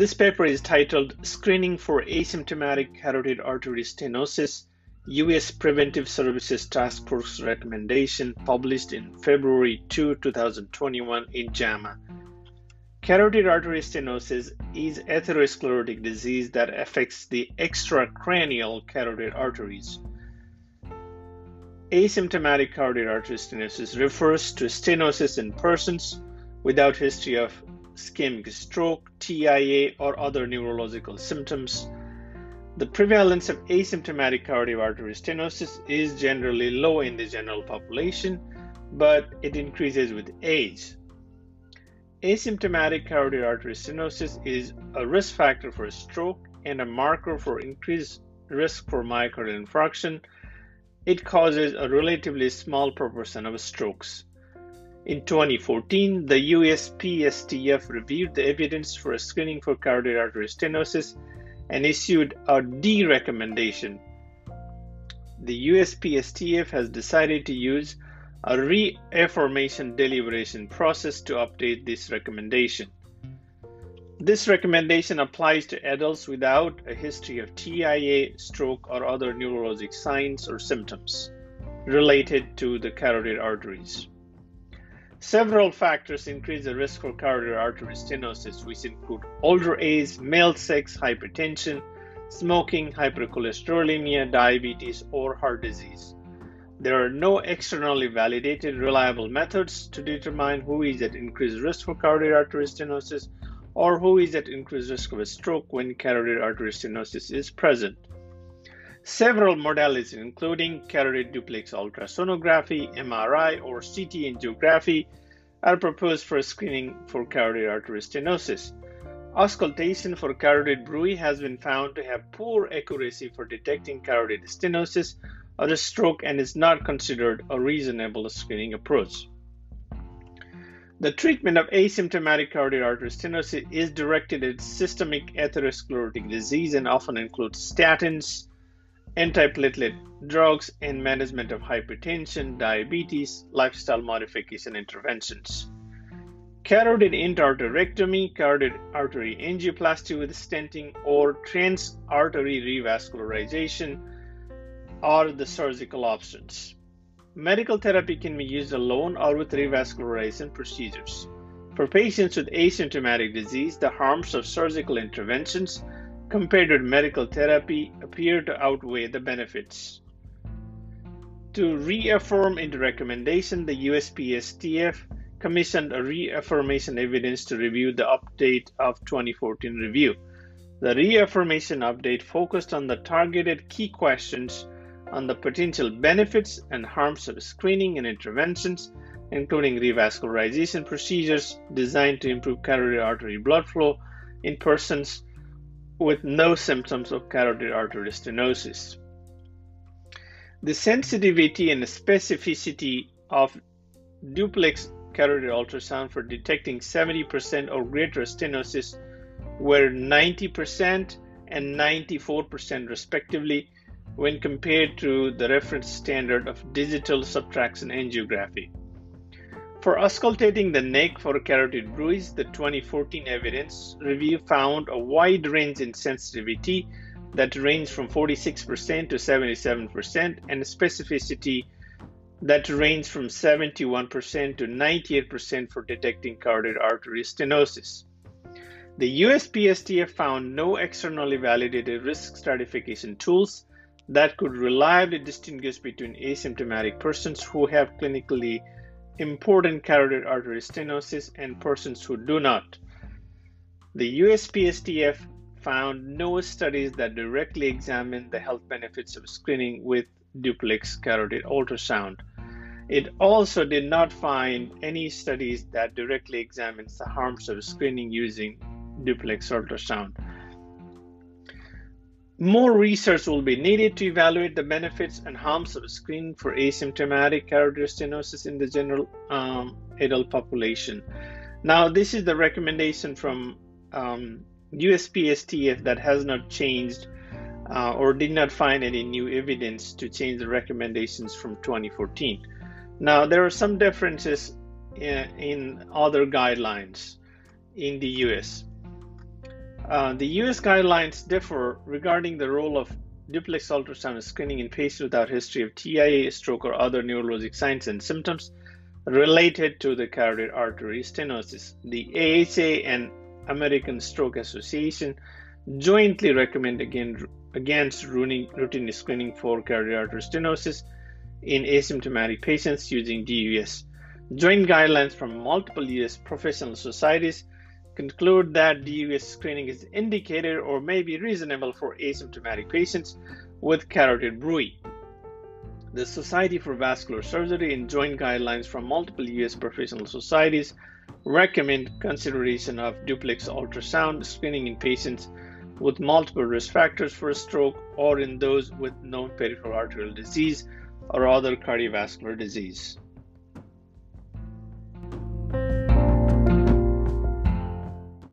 This paper is titled Screening for Asymptomatic Carotid Artery Stenosis U.S. Preventive Services Task Force Recommendation, published in February 2, 2021, in JAMA. Carotid artery stenosis is atherosclerotic disease that affects the extracranial carotid arteries. Asymptomatic carotid artery stenosis refers to stenosis in persons without history of ischemic stroke, TIA, or other neurological symptoms. The prevalence of asymptomatic carotid artery stenosis is generally low in the general population, but it increases with age. Asymptomatic carotid artery stenosis is a risk factor for stroke and a marker for increased risk for myocardial infarction. It causes a relatively small proportion of strokes. In 2014, the USPSTF reviewed the evidence for screening for carotid artery stenosis and issued a D recommendation. The USPSTF has decided to use a reaffirmation deliberation process to update this recommendation. This recommendation applies to adults without a history of TIA, stroke, or other neurologic signs or symptoms related to the carotid arteries. Several factors increase the risk for coronary artery stenosis, which include older age, male sex, hypertension, smoking, hypercholesterolemia, diabetes, or heart disease. There are no externally validated reliable methods to determine who is at increased risk for coronary artery stenosis or who is at increased risk of a stroke when coronary artery stenosis is present. Several modalities, including carotid duplex ultrasonography, MRI, or CT angiography, are proposed for screening for carotid artery stenosis. Auscultation for carotid bruit has been found to have poor accuracy for detecting carotid stenosis or a stroke and is not considered a reasonable screening approach. The treatment of asymptomatic carotid artery stenosis is directed at systemic atherosclerotic disease and often includes statins, antiplatelet drugs, and management of hypertension, diabetes, lifestyle modification interventions. Carotid endarterectomy, carotid artery angioplasty with stenting, or trans-artery revascularization are the surgical options. Medical therapy can be used alone or with revascularization procedures. For patients with asymptomatic disease, the harms of surgical interventions compared with medical therapy appear to outweigh the benefits. To reaffirm in the recommendation, the USPSTF commissioned a reaffirmation evidence to review the update of 2014 review. The reaffirmation update focused on the targeted key questions on the potential benefits and harms of screening and interventions, including revascularization procedures designed to improve coronary artery blood flow in persons with no symptoms of carotid artery stenosis. The sensitivity and specificity of duplex carotid ultrasound for detecting 70% or greater stenosis were 90% and 94% respectively when compared to the reference standard of digital subtraction angiography. For auscultating the neck for carotid bruits, the 2014 evidence review found a wide range in sensitivity that ranged from 46% to 77% and specificity that ranged from 71% to 98% for detecting carotid artery stenosis. The USPSTF found no externally validated risk stratification tools that could reliably distinguish between asymptomatic persons who have clinically important carotid artery stenosis and persons who do not. The USPSTF found no studies that directly examined the health benefits of screening with duplex carotid ultrasound. It also did not find any studies that directly examines the harms of screening using duplex ultrasound. More research will be needed to evaluate the benefits and harms of screening for asymptomatic carotid stenosis in the general um, adult population. Now, this is the recommendation from um, USPSTF that has not changed uh, or did not find any new evidence to change the recommendations from 2014. Now, there are some differences in, in other guidelines in the US. Uh, the US guidelines differ regarding the role of duplex ultrasound screening in patients without history of TIA, stroke, or other neurologic signs and symptoms related to the carotid artery stenosis. The AHA and American Stroke Association jointly recommend again, against routine screening for carotid artery stenosis in asymptomatic patients using DUS. Joint guidelines from multiple US professional societies conclude that DUS screening is indicated or may be reasonable for asymptomatic patients with carotid bruit. The Society for Vascular Surgery and joint guidelines from multiple US professional societies recommend consideration of duplex ultrasound screening in patients with multiple risk factors for a stroke or in those with known peripheral arterial disease or other cardiovascular disease.